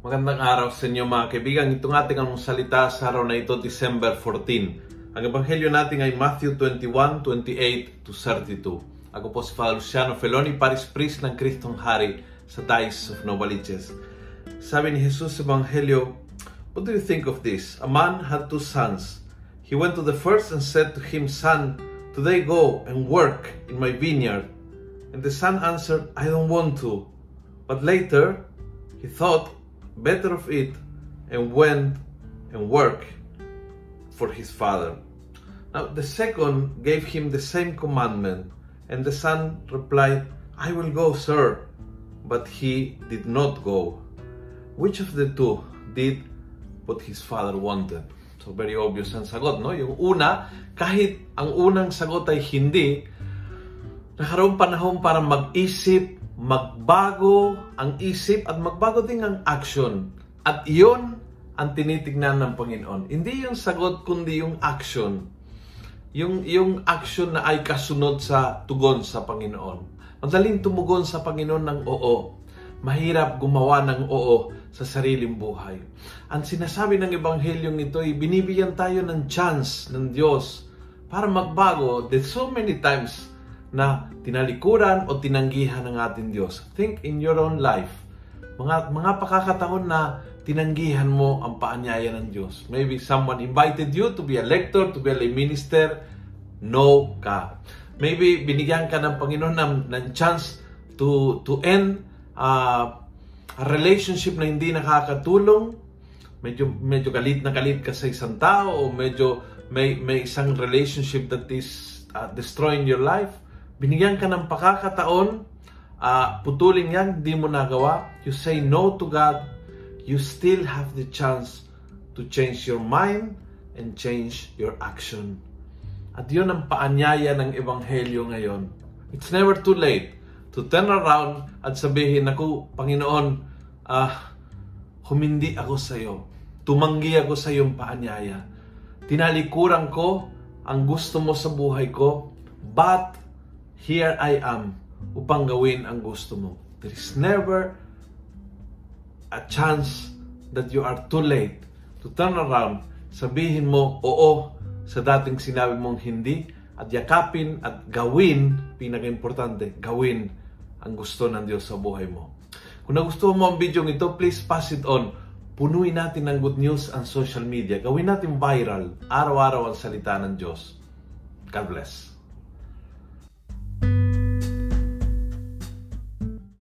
Magandang araw sa inyo mga kaibigan. Itong ating ang salita sa araw na ito, December 14. Ang ebanghelyo natin ay Matthew 21, 28 to 32. Ako po si Father Luciano Feloni, Paris Priest ng Kristong Hari sa Dice of Novaliches. Sabi ni Jesus sa ebanghelyo, What do you think of this? A man had two sons. He went to the first and said to him, Son, today go and work in my vineyard. And the son answered, I don't want to. But later, he thought better of it and went and worked for his father. Now, the second gave him the same commandment, and the son replied, I will go, sir. But he did not go. Which of the two did what his father wanted? So, very obvious ang sagot, no? Yung una, kahit ang unang sagot ay hindi, nakaroon panahon para mag-isip, magbago ang isip at magbago din ang action. At iyon ang tinitignan ng Panginoon. Hindi yung sagot kundi yung action. Yung, yung action na ay kasunod sa tugon sa Panginoon. Madaling tumugon sa Panginoon ng oo. Mahirap gumawa ng oo sa sariling buhay. Ang sinasabi ng Ebanghelyong ito ay binibigyan tayo ng chance ng Diyos para magbago. There's so many times na tinalikuran o tinanggihan ng ating Diyos. Think in your own life. Mga, mga pakakataon na tinanggihan mo ang paanyaya ng Diyos. Maybe someone invited you to be a lector, to be a lay minister. No ka. Maybe binigyan ka ng Panginoon ng, ng chance to, to end uh, a relationship na hindi nakakatulong. Medyo, medyo galit na galit ka sa isang tao o medyo may, may isang relationship that is uh, destroying your life binigyan ka ng pakakataon, uh, putulin yan, di mo nagawa, you say no to God, you still have the chance to change your mind and change your action. At yun ang paanyaya ng Ebanghelyo ngayon. It's never too late to turn around at sabihin, ako, Panginoon, uh, humindi ako sa iyo. Tumanggi ako sa iyong paanyaya. Tinalikuran ko ang gusto mo sa buhay ko, but here I am upang gawin ang gusto mo. There is never a chance that you are too late to turn around, sabihin mo oo sa dating sinabi mong hindi at yakapin at gawin, pinaka-importante, gawin ang gusto ng Diyos sa buhay mo. Kung nagustuhan mo ang video ito, please pass it on. Punuin natin ng good news ang social media. Gawin natin viral. Araw-araw ang salita ng Diyos. God bless.